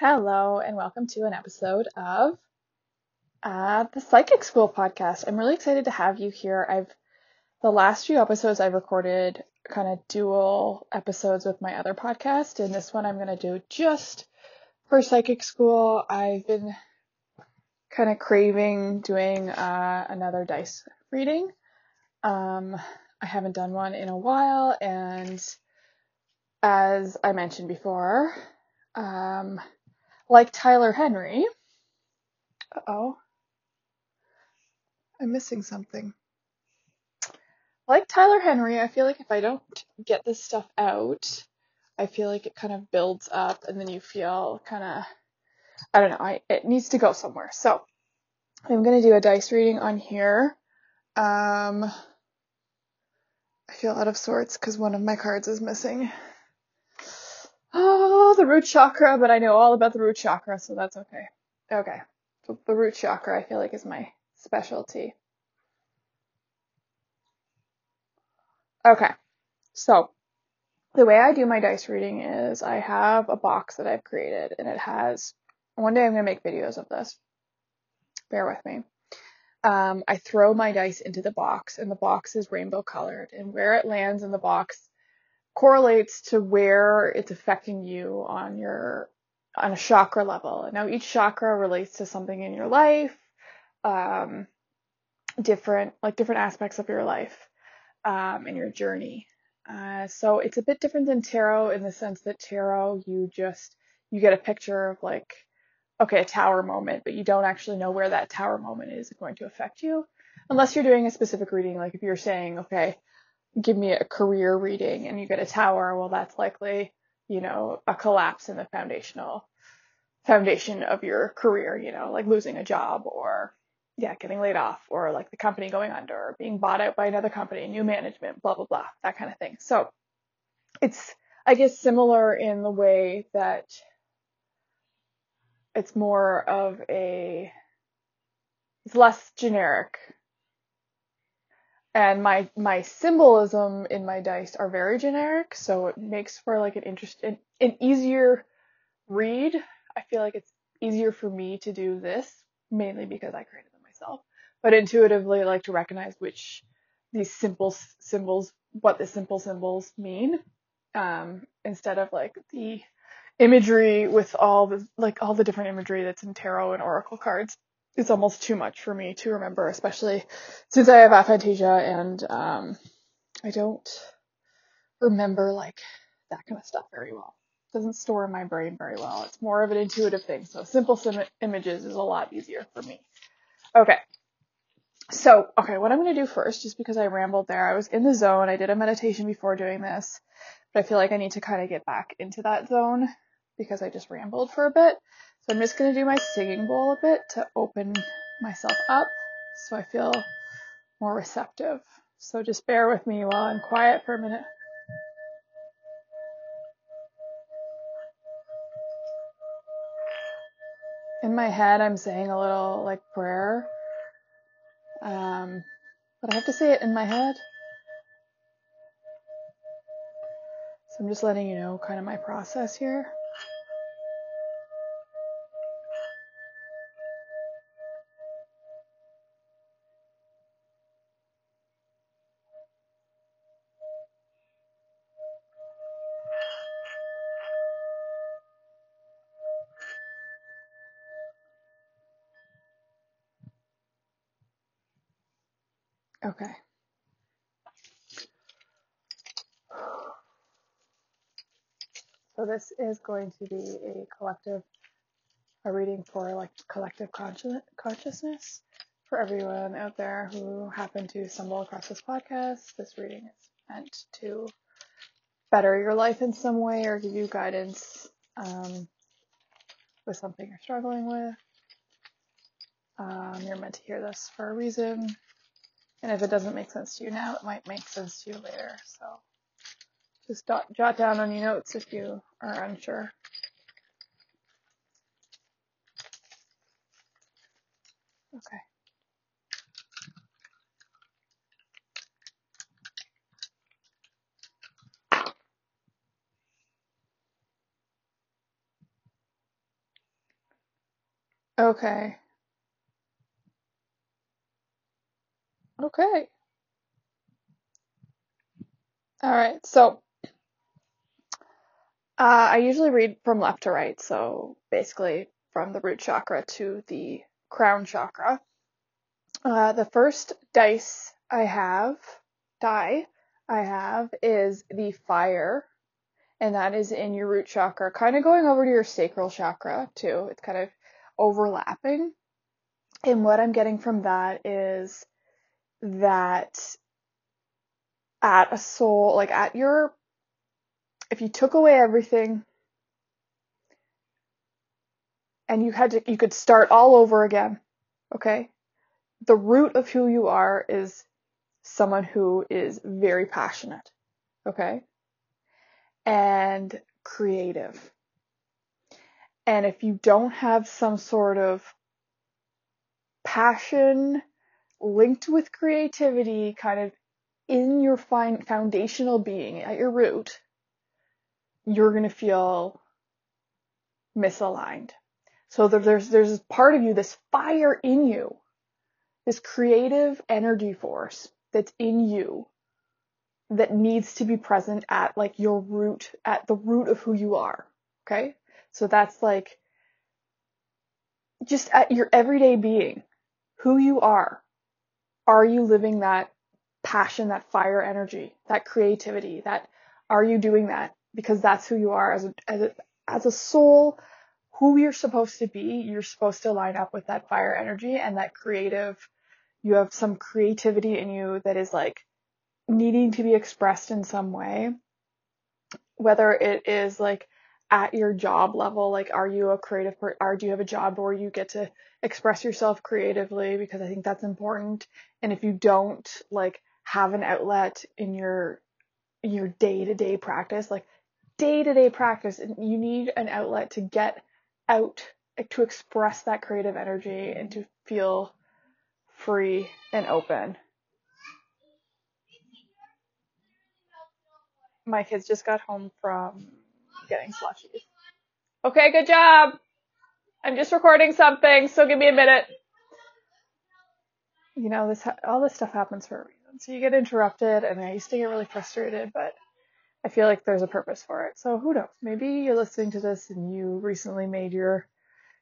Hello, and welcome to an episode of uh, the Psychic School podcast. I'm really excited to have you here. I've the last few episodes I've recorded kind of dual episodes with my other podcast, and this one I'm going to do just for Psychic School. I've been kind of craving doing uh, another dice reading. Um, I haven't done one in a while, and as I mentioned before, um, like Tyler Henry. Uh oh. I'm missing something. Like Tyler Henry, I feel like if I don't get this stuff out, I feel like it kind of builds up and then you feel kind of, I don't know, I, it needs to go somewhere. So I'm going to do a dice reading on here. Um, I feel out of sorts because one of my cards is missing. Oh, the root chakra, but I know all about the root chakra, so that's okay. Okay. The root chakra, I feel like, is my specialty. Okay. So the way I do my dice reading is I have a box that I've created and it has, one day I'm going to make videos of this. Bear with me. Um, I throw my dice into the box and the box is rainbow colored and where it lands in the box correlates to where it's affecting you on your on a chakra level. Now each chakra relates to something in your life, um, different like different aspects of your life, um, and your journey. Uh, so it's a bit different than tarot in the sense that tarot you just you get a picture of like okay a tower moment, but you don't actually know where that tower moment is going to affect you unless you're doing a specific reading. Like if you're saying okay give me a career reading and you get a tower, well, that's likely, you know, a collapse in the foundational foundation of your career, you know, like losing a job or, yeah, getting laid off or like the company going under or being bought out by another company, new management, blah, blah, blah, that kind of thing. So it's, I guess, similar in the way that it's more of a, it's less generic and my my symbolism in my dice are very generic, so it makes for like an interest an, an easier read. I feel like it's easier for me to do this mainly because I created them myself, but intuitively I like to recognize which these simple symbols, what the simple symbols mean, um, instead of like the imagery with all the like all the different imagery that's in tarot and oracle cards it's almost too much for me to remember, especially since I have aphantasia and um, I don't remember like that kind of stuff very well. It doesn't store in my brain very well. It's more of an intuitive thing. So simple sim- images is a lot easier for me. Okay. So, okay, what I'm going to do first, just because I rambled there, I was in the zone. I did a meditation before doing this, but I feel like I need to kind of get back into that zone because I just rambled for a bit. So I'm just going to do my singing bowl a bit to open myself up so I feel more receptive. So just bear with me while I'm quiet for a minute. In my head, I'm saying a little like prayer. Um, but I have to say it in my head. So I'm just letting you know kind of my process here. This is going to be a collective, a reading for like collective consciousness for everyone out there who happened to stumble across this podcast. This reading is meant to better your life in some way or give you guidance um, with something you're struggling with. Um, you're meant to hear this for a reason. And if it doesn't make sense to you now, it might make sense to you later. So just dot, jot down on your notes if you are unsure. Okay. Okay. Okay. All right. So, uh, I usually read from left to right. So basically from the root chakra to the crown chakra. Uh, the first dice I have, die I have is the fire and that is in your root chakra, kind of going over to your sacral chakra too. It's kind of overlapping. And what I'm getting from that is that at a soul, like at your, if you took away everything and you had to, you could start all over again, okay? The root of who you are is someone who is very passionate, okay? And creative. And if you don't have some sort of passion linked with creativity kind of in your fine foundational being at your root, you're going to feel misaligned. So there's there's this part of you, this fire in you, this creative energy force that's in you that needs to be present at like your root, at the root of who you are. Okay? So that's like just at your everyday being, who you are. Are you living that passion, that fire energy, that creativity, that are you doing that? Because that's who you are as a, as a, as a soul, who you're supposed to be, you're supposed to line up with that fire energy and that creative, you have some creativity in you that is like needing to be expressed in some way. Whether it is like at your job level, like are you a creative per- or do you have a job where you get to express yourself creatively because I think that's important. And if you don't like have an outlet in your your day-to-day practice, like day-to-day practice, you need an outlet to get out to express that creative energy and to feel free and open. My kids just got home from getting slushies. Okay, good job. I'm just recording something, so give me a minute. You know, this all this stuff happens for a reason. So you get interrupted, and I used to get really frustrated, but I feel like there's a purpose for it. So who knows? Maybe you're listening to this and you recently made your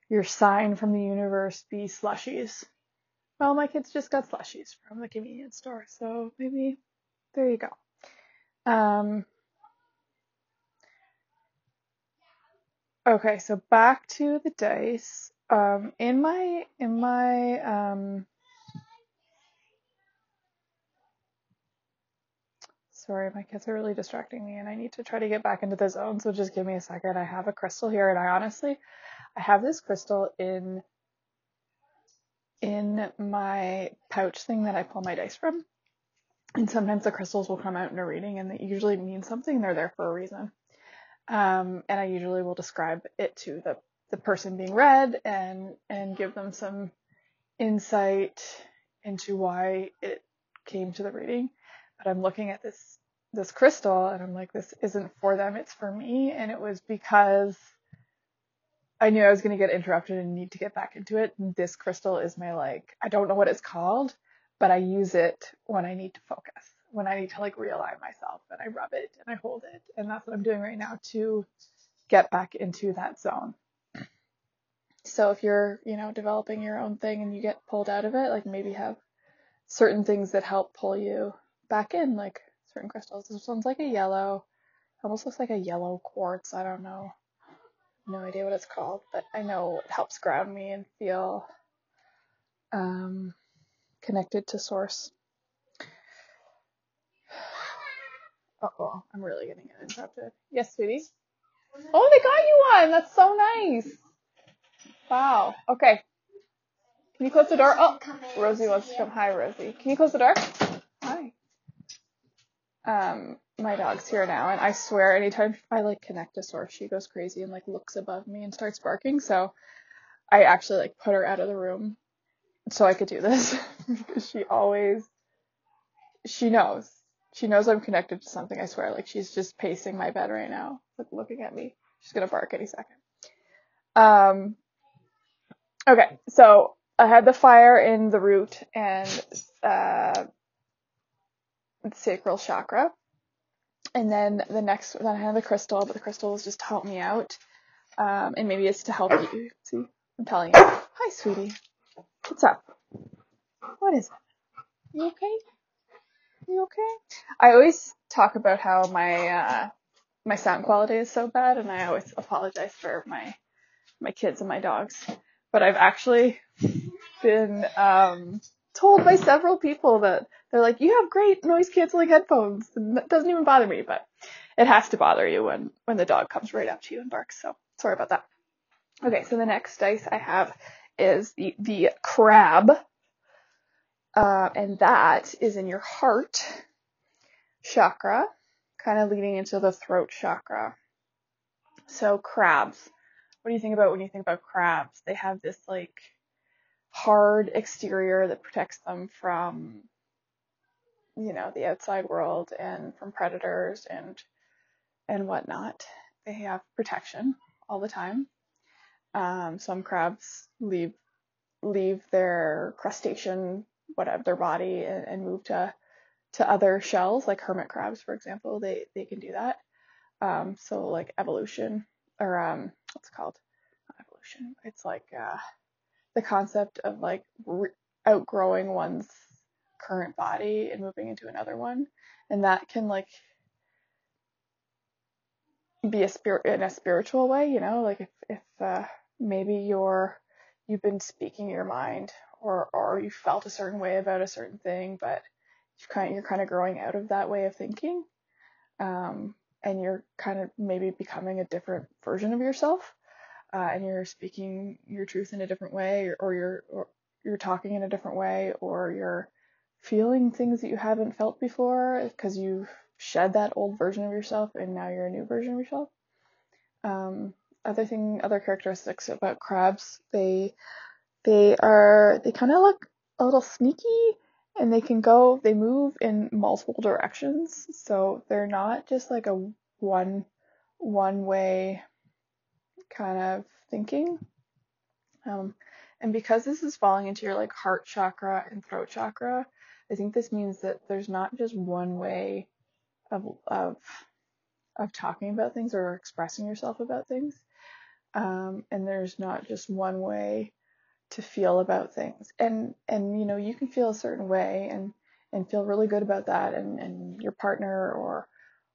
your sign from the universe be slushies. Well, my kids just got slushies from the convenience store, so maybe there you go. Um, Okay, so back to the dice. Um, in my in my um, sorry, my kids are really distracting me, and I need to try to get back into the zone. So just give me a second. I have a crystal here, and I honestly, I have this crystal in in my pouch thing that I pull my dice from. And sometimes the crystals will come out in a reading, and they usually mean something. They're there for a reason. Um, and I usually will describe it to the, the person being read and, and give them some insight into why it came to the reading. But I'm looking at this, this crystal and I'm like, this isn't for them, it's for me. And it was because I knew I was going to get interrupted and need to get back into it. And this crystal is my like, I don't know what it's called, but I use it when I need to focus when I need to like realign myself and I rub it and I hold it. And that's what I'm doing right now to get back into that zone. So if you're, you know, developing your own thing and you get pulled out of it, like maybe have certain things that help pull you back in, like certain crystals. This one's like a yellow, almost looks like a yellow quartz. I don't know. No idea what it's called, but I know it helps ground me and feel um, connected to source. oh, I'm really gonna get interrupted. Yes, sweetie. Oh, they got you one. That's so nice. Wow. Okay. Can you close the door? Oh, Rosie wants to come. Hi, Rosie. Can you close the door? Um, my dog's here now, and I swear, anytime I like connect to Source, she goes crazy and like looks above me and starts barking. So I actually like put her out of the room so I could do this because she always she knows she knows I'm connected to something, I swear. Like she's just pacing my bed right now, like looking at me. She's gonna bark any second. Um Okay, so I had the fire in the root and uh, sacral chakra. And then the next, then I have the crystal, but the crystal was just help me out. Um, and maybe it's to help you. See, I'm telling you. Hi, sweetie. What's up? What is it? You okay? You okay? I always talk about how my uh, my sound quality is so bad, and I always apologize for my my kids and my dogs. But I've actually been um, told by several people that they're like, you have great noise canceling headphones. And that doesn't even bother me, but it has to bother you when, when the dog comes right up to you and barks. So sorry about that. Okay, so the next dice I have is the, the crab. Uh, and that is in your heart chakra, kind of leading into the throat chakra. So crabs. What do you think about when you think about crabs? They have this like hard exterior that protects them from you know the outside world and from predators and and whatnot. They have protection all the time. Um, some crabs leave leave their crustacean, whatever their body, and, and move to to other shells, like hermit crabs, for example. They they can do that. Um, so like evolution or um, what's called? Not evolution. It's like uh, the concept of like re- outgrowing one's current body and moving into another one. And that can like be a spirit in a spiritual way you know? Like if if uh, maybe you're you've been speaking your mind or or you felt a certain way about a certain thing but you kind you're kind of growing out of that way of thinking um, and you're kind of maybe becoming a different version of yourself uh, and you're speaking your truth in a different way, or, or you're or you're talking in a different way, or you're feeling things that you haven't felt before because you've shed that old version of yourself and now you're a new version of yourself. Um, other thing, other characteristics about crabs, they they are they kind of look a little sneaky and they can go they move in multiple directions so they're not just like a one one way kind of thinking. Um, and because this is falling into your like heart chakra and throat chakra, I think this means that there's not just one way of of of talking about things or expressing yourself about things. Um, and there's not just one way to feel about things. And and you know, you can feel a certain way and and feel really good about that and, and your partner or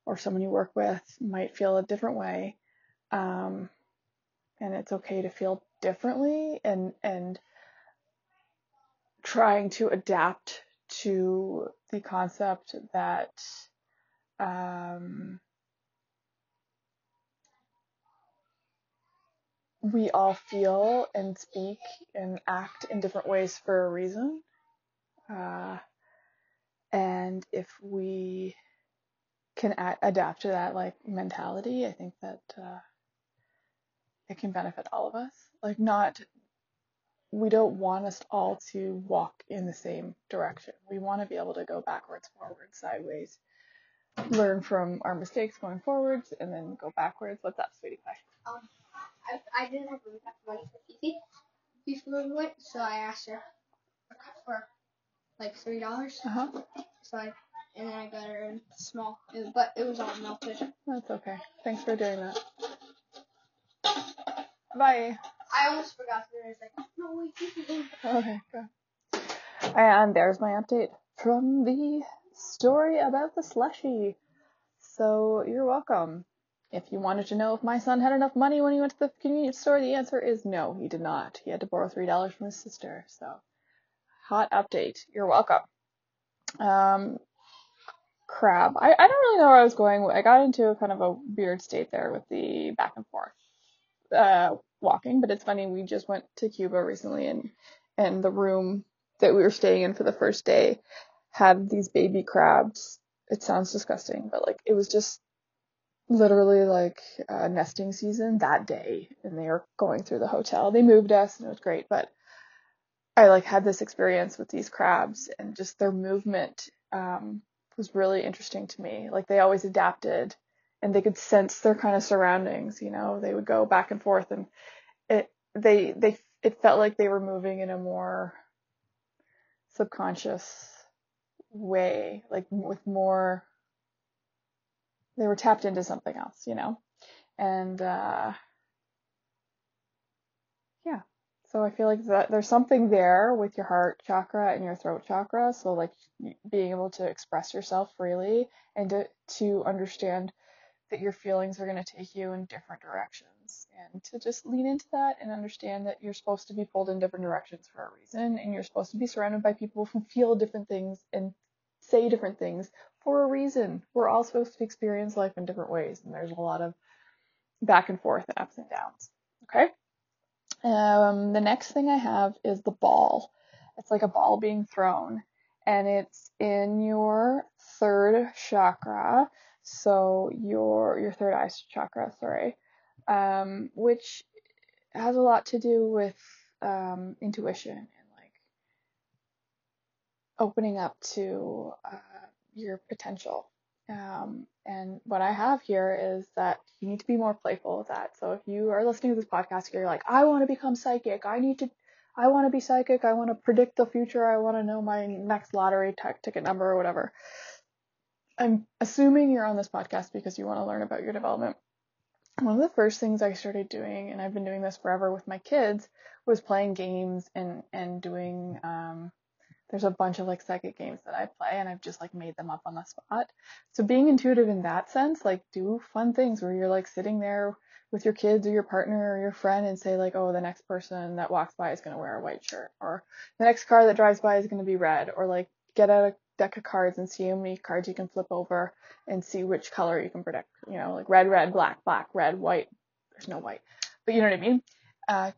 or someone you work with might feel a different way. Um, and it's okay to feel differently and and trying to adapt to the concept that um, we all feel and speak and act in different ways for a reason. Uh, and if we can a- adapt to that like mentality, I think that uh, it can benefit all of us. Like not we don't want us all to walk in the same direction. We want to be able to go backwards, forwards, sideways, learn from our mistakes going forwards, and then go backwards. What's up, sweetie pie? Um, I, I didn't have really enough money for Fifi before we went, so I asked her for like three dollars. Uh huh. So I and then I got her in small, but it was all melted. That's okay. Thanks for doing that. Bye. I almost forgot that. I was like, no, wait, Okay, go. And there's my update from the story about the slushy. So you're welcome. If you wanted to know if my son had enough money when he went to the convenience store, the answer is no, he did not. He had to borrow three dollars from his sister. So hot update. You're welcome. Um, crab. I, I don't really know where I was going. I got into kind of a weird state there with the back and forth uh, walking, but it's funny. We just went to Cuba recently, and and the room that we were staying in for the first day had these baby crabs. It sounds disgusting, but like it was just literally like uh, nesting season that day, and they were going through the hotel. They moved us, and it was great, but I like had this experience with these crabs, and just their movement um, was really interesting to me. Like they always adapted and they could sense their kind of surroundings, you know, they would go back and forth and it, they, they, it felt like they were moving in a more subconscious way, like with more, they were tapped into something else, you know? And, uh, yeah. So I feel like that there's something there with your heart chakra and your throat chakra. So like being able to express yourself freely and to, to understand that your feelings are going to take you in different directions and to just lean into that and understand that you're supposed to be pulled in different directions for a reason and you're supposed to be surrounded by people who feel different things and say different things for a reason. We're all supposed to experience life in different ways and there's a lot of back and forth and ups and downs. Okay? Um, the next thing I have is the ball. It's like a ball being thrown and it's in your third chakra so your your third eye chakra, sorry, um, which has a lot to do with um, intuition and like opening up to uh, your potential. Um, and what I have here is that you need to be more playful with that. So if you are listening to this podcast, you're like, I want to become psychic. I need to, I want to be psychic. I want to predict the future. I want to know my next lottery t- ticket number or whatever. I'm assuming you're on this podcast because you want to learn about your development. One of the first things I started doing, and I've been doing this forever with my kids, was playing games and and doing. Um, there's a bunch of like psychic games that I play, and I've just like made them up on the spot. So being intuitive in that sense, like do fun things where you're like sitting there with your kids or your partner or your friend and say like, oh, the next person that walks by is gonna wear a white shirt, or the next car that drives by is gonna be red, or like get out a deck of cards and see how many cards you can flip over and see which color you can predict. You know, like red, red, black, black, red, white. There's no white, but you know what I mean. Uh,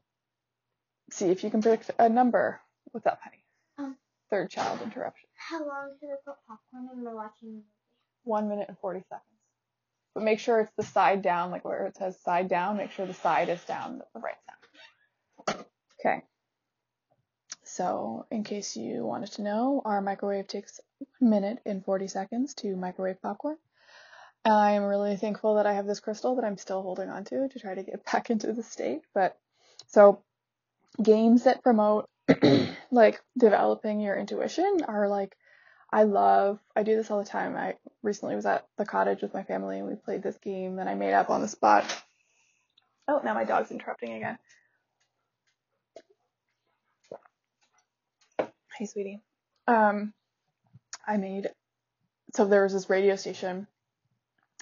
see if you can predict a number. What's up, honey? Um, Third child interruption. How long should I put popcorn in when watching a movie? One minute and forty seconds. But make sure it's the side down, like where it says side down. Make sure the side is down, the right sound. Okay. So, in case you wanted to know, our microwave takes one minute and 40 seconds to microwave popcorn. I'm really thankful that I have this crystal that I'm still holding on to to try to get back into the state. But so, games that promote like developing your intuition are like, I love, I do this all the time. I recently was at the cottage with my family and we played this game that I made up on the spot. Oh, now my dog's interrupting again. Hey, sweetie. Um, I made so there was this radio station,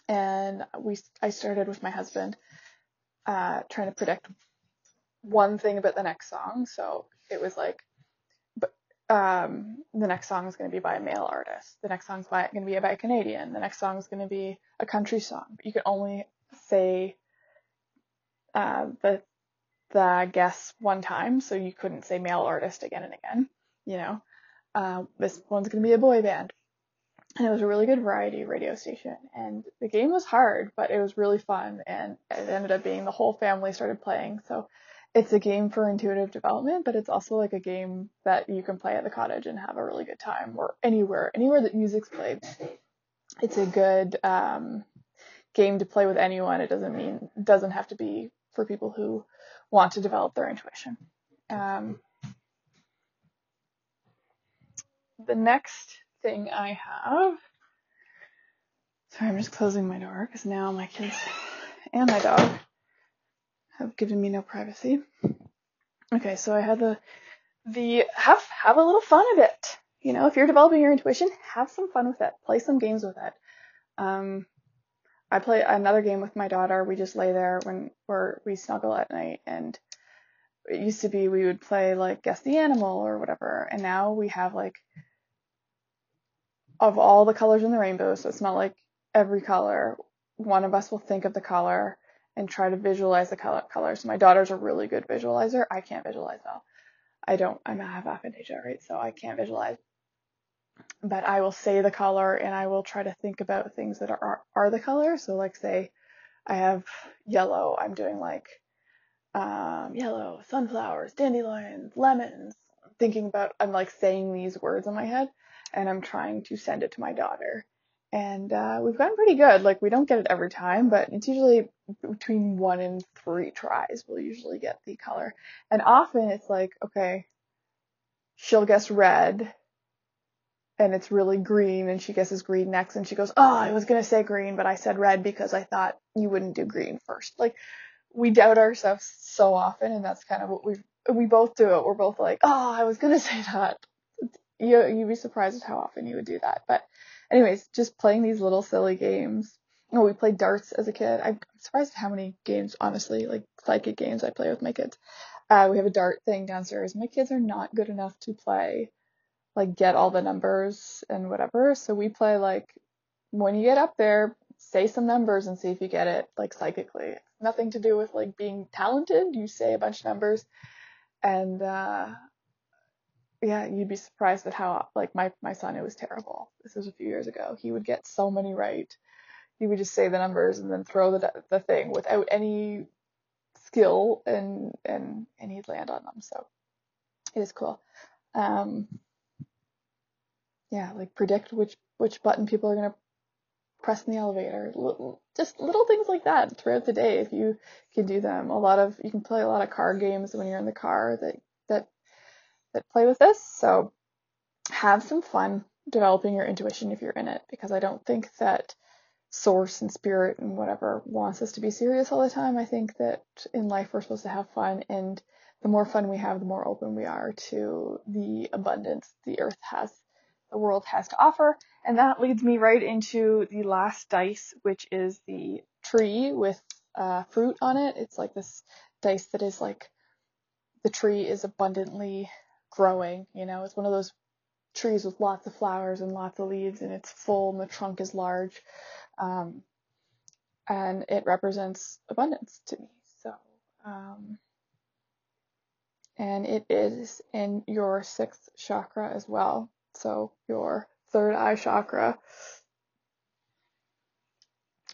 and we I started with my husband, uh, trying to predict one thing about the next song. So it was like, but um, the next song is going to be by a male artist. The next song's by going to be by a Canadian. The next song is going to be a country song. You can only say uh, the the guess one time, so you couldn't say male artist again and again you know, uh, this one's to be a boy band. And it was a really good variety radio station. And the game was hard, but it was really fun. And it ended up being the whole family started playing. So it's a game for intuitive development, but it's also like a game that you can play at the cottage and have a really good time or anywhere, anywhere that music's played. It's a good, um, game to play with anyone. It doesn't mean, doesn't have to be for people who want to develop their intuition. Um, the next thing I have. Sorry, I'm just closing my door because now my kids and my dog have given me no privacy. Okay, so I had the the have have a little fun of it. You know, if you're developing your intuition, have some fun with it. Play some games with it. Um, I play another game with my daughter. We just lay there when or we snuggle at night and it used to be we would play like guess the animal or whatever and now we have like of all the colors in the rainbow, so it's not like every color. One of us will think of the color and try to visualize the color. color. So my daughter's a really good visualizer. I can't visualize well. I don't. I have aphantasia, right? So I can't visualize. But I will say the color and I will try to think about things that are are, are the color. So like say I have yellow. I'm doing like um, yellow, sunflowers, dandelions, lemons. Thinking about. I'm like saying these words in my head and I'm trying to send it to my daughter. and uh, we've gotten pretty good. Like we don't get it every time, but it's usually between one and three tries. We'll usually get the color, and often it's like, okay, she'll guess red, and it's really green, and she guesses green next, and she goes, oh, I was gonna say green, but I said red because I thought you wouldn't do green first. Like we doubt ourselves so often, and that's kind of what we we both do it. We're both like, oh, I was gonna say that. You you'd be surprised at how often you would do that, but anyways, just playing these little silly games. Oh, we played darts as a kid. I'm surprised at how many games, honestly, like psychic games I play with my kids. Uh, we have a dart thing downstairs. My kids are not good enough to play, like get all the numbers and whatever. So we play like when you get up there, say some numbers and see if you get it like psychically. Nothing to do with like being talented. You say a bunch of numbers and uh yeah, you'd be surprised at how like my my son it was terrible. This was a few years ago. He would get so many right. He would just say the numbers and then throw the the thing without any skill and and and he'd land on them. So it is cool. Um yeah, like predict which which button people are to press in the elevator. Just little things like that throughout the day if you can do them. A lot of you can play a lot of card games when you're in the car that that that play with this. So have some fun developing your intuition if you're in it, because I don't think that source and spirit and whatever wants us to be serious all the time. I think that in life we're supposed to have fun and the more fun we have, the more open we are to the abundance the earth has, the world has to offer. And that leads me right into the last dice, which is the tree with uh, fruit on it. It's like this dice that is like the tree is abundantly growing. You know, it's one of those trees with lots of flowers and lots of leaves, and it's full, and the trunk is large. Um, and it represents abundance to me. So, um, and it is in your sixth chakra as well. So, your third eye chakra.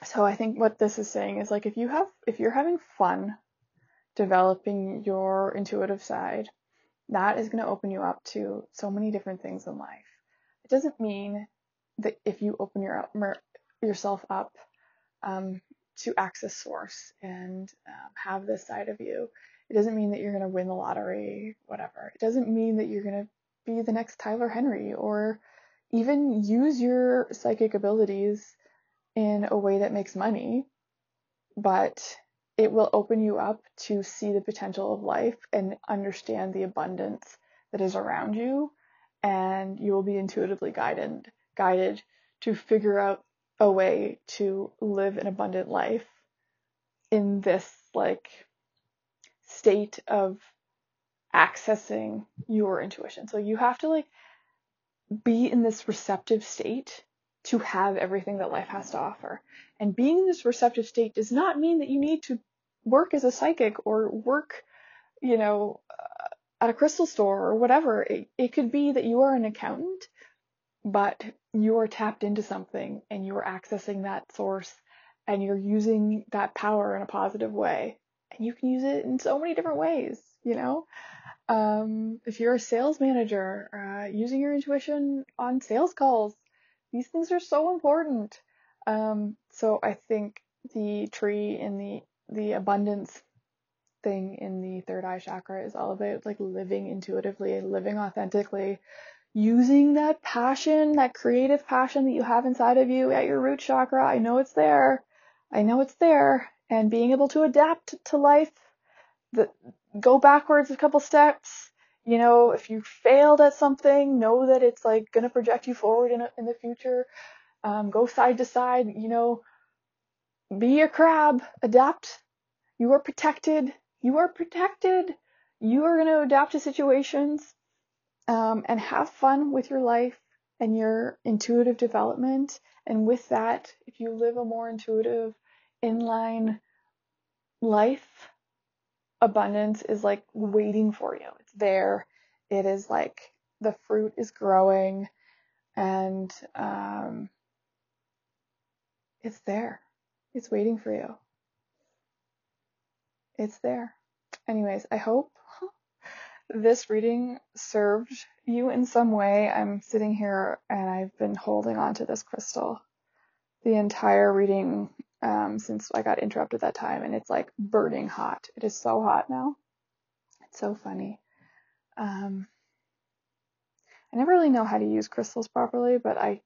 So, I think what this is saying is like if you have, if you're having fun developing your intuitive side, that is going to open you up to so many different things in life. It doesn't mean that if you open your yourself up um, to access source and um, have this side of you, it doesn't mean that you're going to win the lottery, whatever. It doesn't mean that you're going to be the next Tyler Henry or even use your psychic abilities in a way that makes money. But it will open you up to see the potential of life and understand the abundance that is around you and you will be intuitively guided guided to figure out a way to live an abundant life in this like state of accessing your intuition. So you have to like be in this receptive state to have everything that life has to offer. And being in this receptive state does not mean that you need to work as a psychic or work, you know, uh, at a crystal store or whatever. It, it could be that you are an accountant, but you are tapped into something and you're accessing that source and you're using that power in a positive way. And you can use it in so many different ways, you know? Um, if you're a sales manager, uh, using your intuition on sales calls, these things are so important. Um, so I think the tree in the the abundance thing in the third eye chakra is all about like living intuitively, living authentically, using that passion, that creative passion that you have inside of you at your root chakra. I know it's there. I know it's there. And being able to adapt to life, the, go backwards a couple steps. You know, if you failed at something, know that it's like gonna project you forward in, a, in the future. Um, go side to side, you know, be a crab, adapt. You are protected. You are protected. You are going to adapt to situations um, and have fun with your life and your intuitive development. And with that, if you live a more intuitive, inline life, abundance is like waiting for you. It's there. It is like the fruit is growing and um, it's there. It's waiting for you. It's there. Anyways, I hope this reading served you in some way. I'm sitting here and I've been holding on to this crystal the entire reading um, since I got interrupted that time, and it's like burning hot. It is so hot now. It's so funny. Um, I never really know how to use crystals properly, but I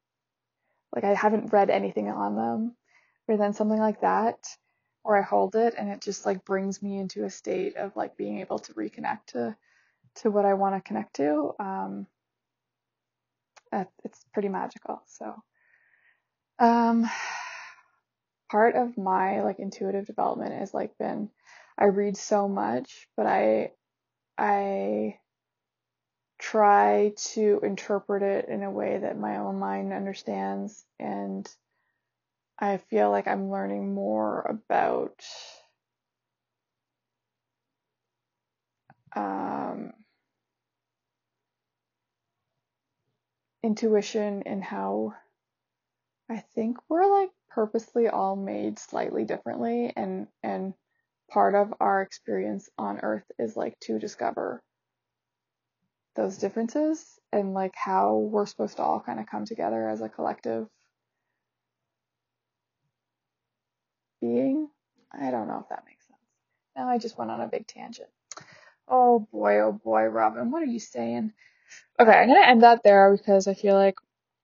like I haven't read anything on them. Or then something like that, or I hold it and it just like brings me into a state of like being able to reconnect to to what I want to connect to. Um, it's pretty magical. So, um, part of my like intuitive development has like been I read so much, but I I try to interpret it in a way that my own mind understands and I feel like I'm learning more about um, intuition and how I think we're like purposely all made slightly differently and and part of our experience on earth is like to discover those differences and like how we're supposed to all kind of come together as a collective being. I don't know if that makes sense. Now I just went on a big tangent. Oh boy, oh boy, Robin, what are you saying? Okay, I'm gonna end that there because I feel like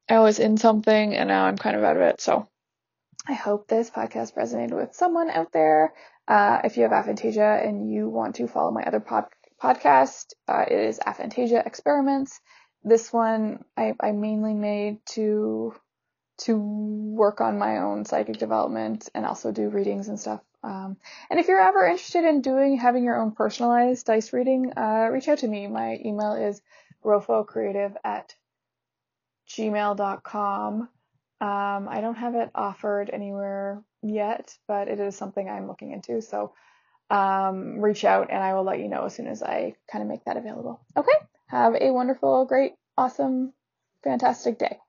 I was in something and now I'm kind of out of it. So I hope this podcast resonated with someone out there. Uh, if you have aphantasia and you want to follow my other pod- podcast, uh, it is Aphantasia Experiments. This one I, I mainly made to to work on my own psychic development and also do readings and stuff. Um, and if you're ever interested in doing having your own personalized dice reading, uh, reach out to me. My email is rofocreative at gmail.com. Um, I don't have it offered anywhere yet, but it is something I'm looking into. So um, reach out and I will let you know as soon as I kind of make that available. Okay. Have a wonderful, great, awesome, fantastic day.